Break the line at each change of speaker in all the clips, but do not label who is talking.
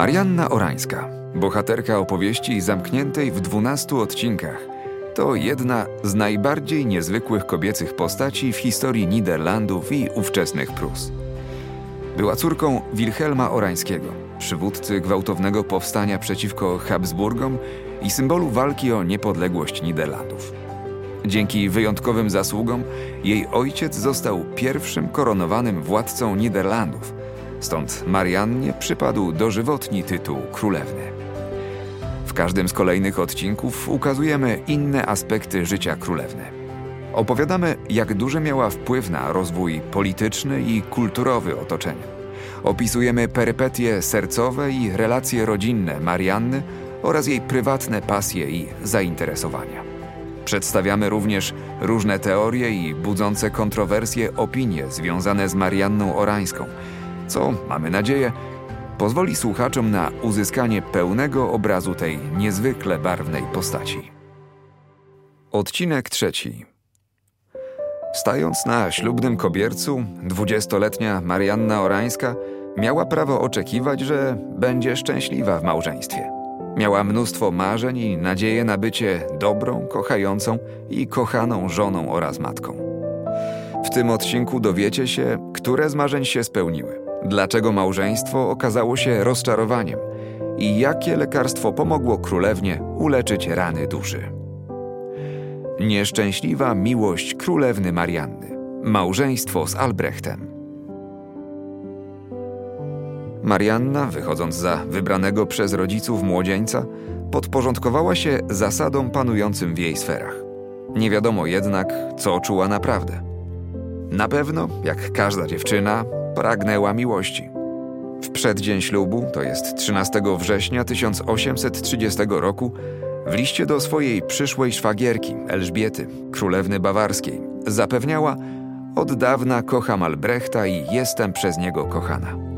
Marianna Orańska, bohaterka opowieści zamkniętej w dwunastu odcinkach, to jedna z najbardziej niezwykłych kobiecych postaci w historii Niderlandów i ówczesnych Prus. Była córką Wilhelma Orańskiego, przywódcy gwałtownego powstania przeciwko Habsburgom i symbolu walki o niepodległość Niderlandów. Dzięki wyjątkowym zasługom jej ojciec został pierwszym koronowanym władcą Niderlandów – Stąd Mariannie przypadł dożywotni tytuł królewny. W każdym z kolejnych odcinków ukazujemy inne aspekty życia królewny. Opowiadamy, jak duży miała wpływ na rozwój polityczny i kulturowy otoczenia. Opisujemy perypetie sercowe i relacje rodzinne Marianny oraz jej prywatne pasje i zainteresowania. Przedstawiamy również różne teorie i budzące kontrowersje opinie związane z Marianną Orańską – co, mamy nadzieję, pozwoli słuchaczom na uzyskanie pełnego obrazu tej niezwykle barwnej postaci. Odcinek trzeci. Stając na ślubnym kobiercu, dwudziestoletnia Marianna Orańska miała prawo oczekiwać, że będzie szczęśliwa w małżeństwie. Miała mnóstwo marzeń i nadzieję na bycie dobrą, kochającą i kochaną żoną oraz matką. W tym odcinku dowiecie się, które z marzeń się spełniły Dlaczego małżeństwo okazało się rozczarowaniem i jakie lekarstwo pomogło królewnie uleczyć rany duszy? Nieszczęśliwa miłość królewny Marianny. Małżeństwo z Albrechtem. Marianna, wychodząc za wybranego przez rodziców młodzieńca, podporządkowała się zasadom panującym w jej sferach. Nie wiadomo jednak, co czuła naprawdę. Na pewno, jak każda dziewczyna, pragnęła miłości. W przeddzień ślubu, to jest 13 września 1830 roku, w liście do swojej przyszłej szwagierki, Elżbiety, królewny bawarskiej, zapewniała: Od dawna kocham Albrechta i jestem przez niego kochana.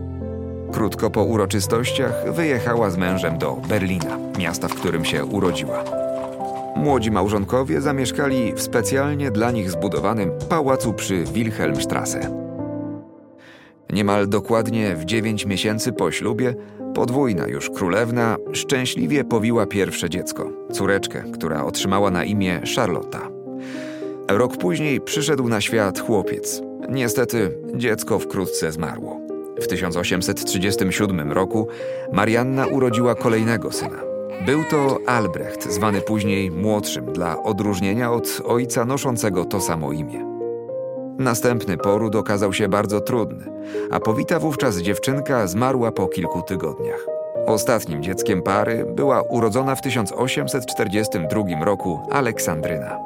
Krótko po uroczystościach wyjechała z mężem do Berlina, miasta, w którym się urodziła. Młodzi małżonkowie zamieszkali w specjalnie dla nich zbudowanym pałacu przy Wilhelmstrasse. Niemal dokładnie w dziewięć miesięcy po ślubie podwójna już królewna szczęśliwie powiła pierwsze dziecko, córeczkę, która otrzymała na imię Charlotta. Rok później przyszedł na świat chłopiec. Niestety dziecko wkrótce zmarło. W 1837 roku Marianna urodziła kolejnego syna. Był to Albrecht, zwany później młodszym dla odróżnienia od ojca noszącego to samo imię. Następny poród okazał się bardzo trudny, a powita wówczas dziewczynka zmarła po kilku tygodniach. Ostatnim dzieckiem pary była urodzona w 1842 roku Aleksandryna.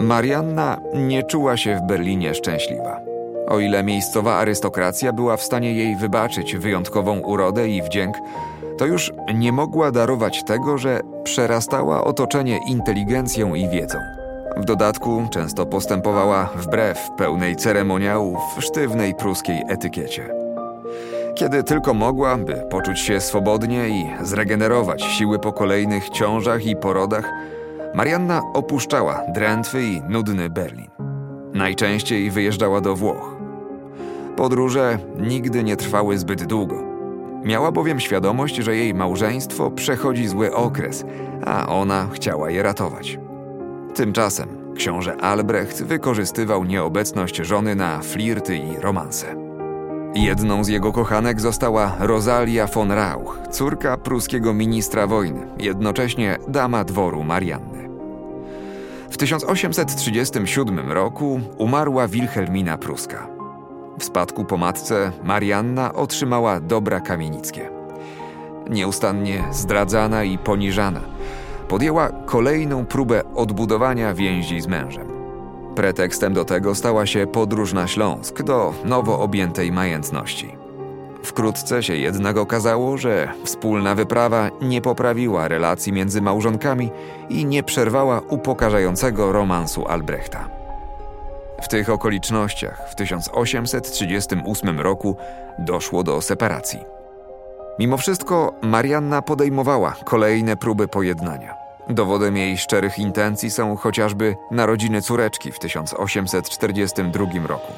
Marianna nie czuła się w Berlinie szczęśliwa. O ile miejscowa arystokracja była w stanie jej wybaczyć wyjątkową urodę i wdzięk, to już nie mogła darować tego, że przerastała otoczenie inteligencją i wiedzą. W dodatku często postępowała wbrew pełnej ceremoniałów sztywnej pruskiej etykiecie. Kiedy tylko mogła, by poczuć się swobodnie i zregenerować siły po kolejnych ciążach i porodach, Marianna opuszczała drętwy i nudny Berlin. Najczęściej wyjeżdżała do Włoch. Podróże nigdy nie trwały zbyt długo. Miała bowiem świadomość, że jej małżeństwo przechodzi zły okres, a ona chciała je ratować. Tymczasem książę Albrecht wykorzystywał nieobecność żony na flirty i romanse. Jedną z jego kochanek została Rosalia von Rauch, córka pruskiego ministra wojny, jednocześnie dama dworu Marianny. W 1837 roku umarła Wilhelmina Pruska. W spadku po matce Marianna otrzymała dobra kamienickie. Nieustannie zdradzana i poniżana – podjęła kolejną próbę odbudowania więzi z mężem. Pretekstem do tego stała się podróż na Śląsk do nowo objętej majętności. Wkrótce się jednak okazało, że wspólna wyprawa nie poprawiła relacji między małżonkami i nie przerwała upokarzającego romansu Albrechta. W tych okolicznościach w 1838 roku doszło do separacji. Mimo wszystko Marianna podejmowała kolejne próby pojednania. Dowodem jej szczerych intencji są chociażby narodziny córeczki w 1842 roku.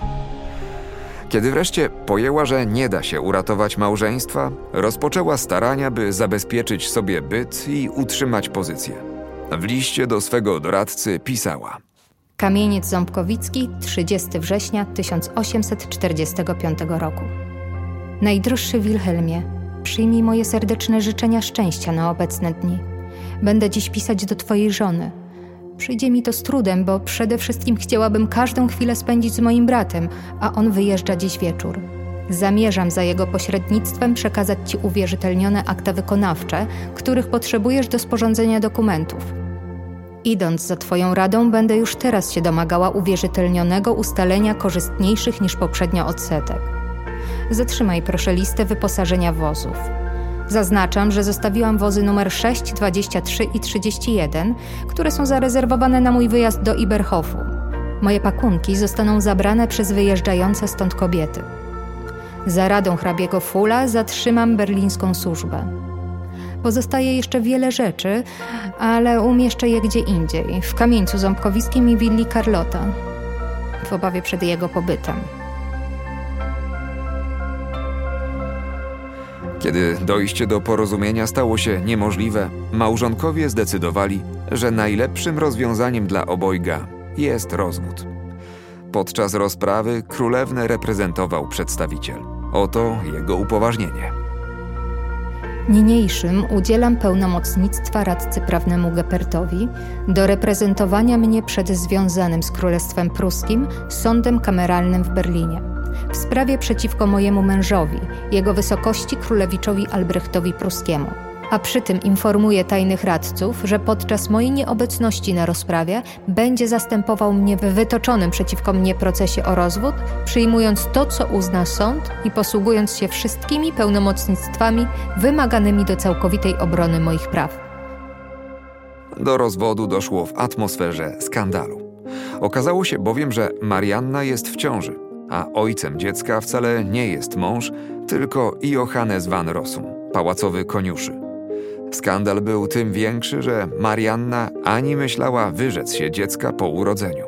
Kiedy wreszcie pojęła, że nie da się uratować małżeństwa, rozpoczęła starania, by zabezpieczyć sobie byt i utrzymać pozycję. W liście do swego doradcy pisała:
Kamieniec Ząbkowicki, 30 września 1845 roku. Najdroższy Wilhelmie, przyjmij moje serdeczne życzenia szczęścia na obecne dni. Będę dziś pisać do Twojej żony. Przyjdzie mi to z trudem, bo przede wszystkim chciałabym każdą chwilę spędzić z moim bratem, a on wyjeżdża dziś wieczór. Zamierzam za jego pośrednictwem przekazać Ci uwierzytelnione akta wykonawcze, których potrzebujesz do sporządzenia dokumentów. Idąc za Twoją radą, będę już teraz się domagała uwierzytelnionego ustalenia korzystniejszych niż poprzednio odsetek. Zatrzymaj proszę listę wyposażenia wozów. Zaznaczam, że zostawiłam wozy numer 6, 23 i 31, które są zarezerwowane na mój wyjazd do Iberhofu. Moje pakunki zostaną zabrane przez wyjeżdżające stąd kobiety. Za radą hrabiego Fula zatrzymam berlińską służbę. Pozostaje jeszcze wiele rzeczy, ale umieszczę je gdzie indziej, w kamieńcu ząbkowiskim i willi Carlota, w obawie przed jego pobytem.
Kiedy dojście do porozumienia stało się niemożliwe, małżonkowie zdecydowali, że najlepszym rozwiązaniem dla obojga jest rozwód. Podczas rozprawy królewnę reprezentował przedstawiciel. Oto jego upoważnienie.
Niniejszym udzielam pełnomocnictwa radcy prawnemu Gepertowi do reprezentowania mnie przed związanym z Królestwem Pruskim sądem kameralnym w Berlinie w sprawie przeciwko mojemu mężowi, jego wysokości królewiczowi Albrechtowi Pruskiemu. A przy tym informuję tajnych radców, że podczas mojej nieobecności na rozprawie będzie zastępował mnie w wytoczonym przeciwko mnie procesie o rozwód, przyjmując to, co uzna sąd i posługując się wszystkimi pełnomocnictwami wymaganymi do całkowitej obrony moich praw.
Do rozwodu doszło w atmosferze skandalu. Okazało się bowiem, że Marianna jest w ciąży a ojcem dziecka wcale nie jest mąż, tylko Johannes van Rossum, pałacowy koniuszy. Skandal był tym większy, że Marianna ani myślała wyrzec się dziecka po urodzeniu.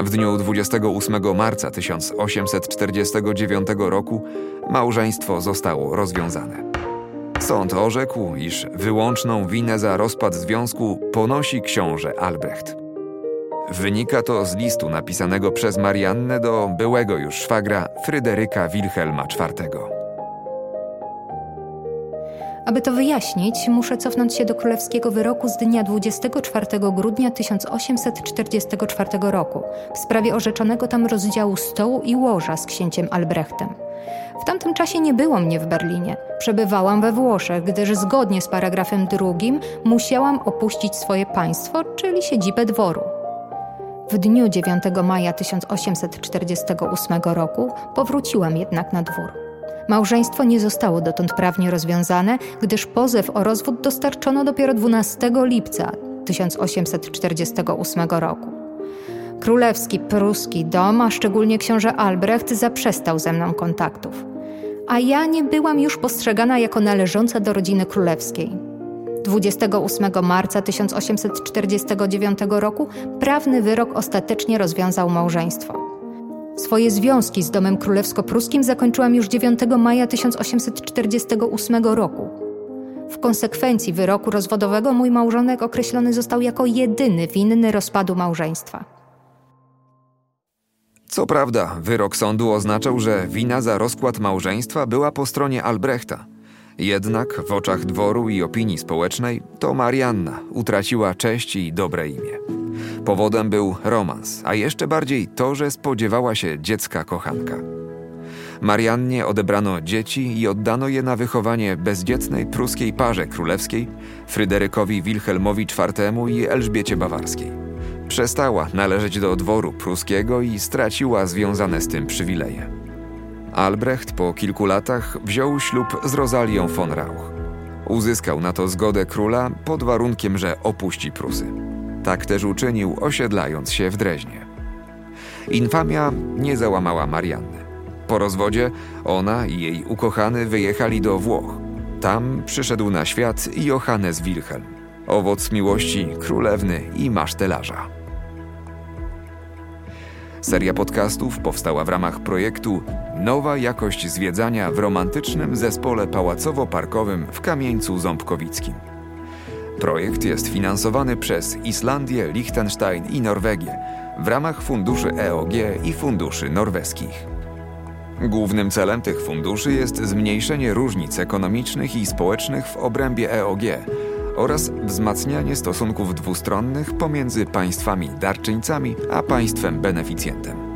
W dniu 28 marca 1849 roku małżeństwo zostało rozwiązane. Sąd orzekł, iż wyłączną winę za rozpad związku ponosi książę Albrecht. Wynika to z listu napisanego przez Mariannę do byłego już szwagra Fryderyka Wilhelma IV.
Aby to wyjaśnić, muszę cofnąć się do królewskiego wyroku z dnia 24 grudnia 1844 roku w sprawie orzeczonego tam rozdziału stołu i łoża z księciem Albrechtem. W tamtym czasie nie było mnie w Berlinie. Przebywałam we Włoszech, gdyż zgodnie z paragrafem drugim musiałam opuścić swoje państwo, czyli siedzibę dworu. W dniu 9 maja 1848 roku powróciłam jednak na dwór. Małżeństwo nie zostało dotąd prawnie rozwiązane, gdyż pozew o rozwód dostarczono dopiero 12 lipca 1848 roku. Królewski pruski dom, a szczególnie książę Albrecht, zaprzestał ze mną kontaktów. A ja nie byłam już postrzegana jako należąca do rodziny królewskiej. 28 marca 1849 roku prawny wyrok ostatecznie rozwiązał małżeństwo. Swoje związki z domem królewsko-pruskim zakończyłam już 9 maja 1848 roku. W konsekwencji wyroku rozwodowego mój małżonek określony został jako jedyny winny rozpadu małżeństwa.
Co prawda, wyrok sądu oznaczał, że wina za rozkład małżeństwa była po stronie Albrechta – jednak w oczach dworu i opinii społecznej to Marianna utraciła cześć i dobre imię. Powodem był romans, a jeszcze bardziej to, że spodziewała się dziecka kochanka. Mariannie odebrano dzieci i oddano je na wychowanie bezdzietnej pruskiej parze królewskiej Fryderykowi Wilhelmowi IV i Elżbiecie Bawarskiej. Przestała należeć do dworu pruskiego i straciła związane z tym przywileje. Albrecht po kilku latach wziął ślub z Rozalią von Rauch. Uzyskał na to zgodę króla pod warunkiem, że opuści Prusy. Tak też uczynił, osiedlając się w Dreźnie. Infamia nie załamała Marianny. Po rozwodzie ona i jej ukochany wyjechali do Włoch. Tam przyszedł na świat Johannes Wilhelm. owoc miłości królewny i masztelarza. Seria podcastów powstała w ramach projektu Nowa jakość zwiedzania w romantycznym zespole pałacowo-parkowym w Kamieńcu Ząbkowickim. Projekt jest finansowany przez Islandię, Liechtenstein i Norwegię w ramach funduszy EOG i funduszy norweskich. Głównym celem tych funduszy jest zmniejszenie różnic ekonomicznych i społecznych w obrębie EOG oraz wzmacnianie stosunków dwustronnych pomiędzy państwami darczyńcami a państwem beneficjentem.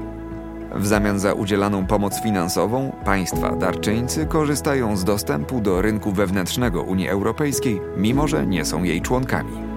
W zamian za udzielaną pomoc finansową państwa darczyńcy korzystają z dostępu do rynku wewnętrznego Unii Europejskiej, mimo że nie są jej członkami.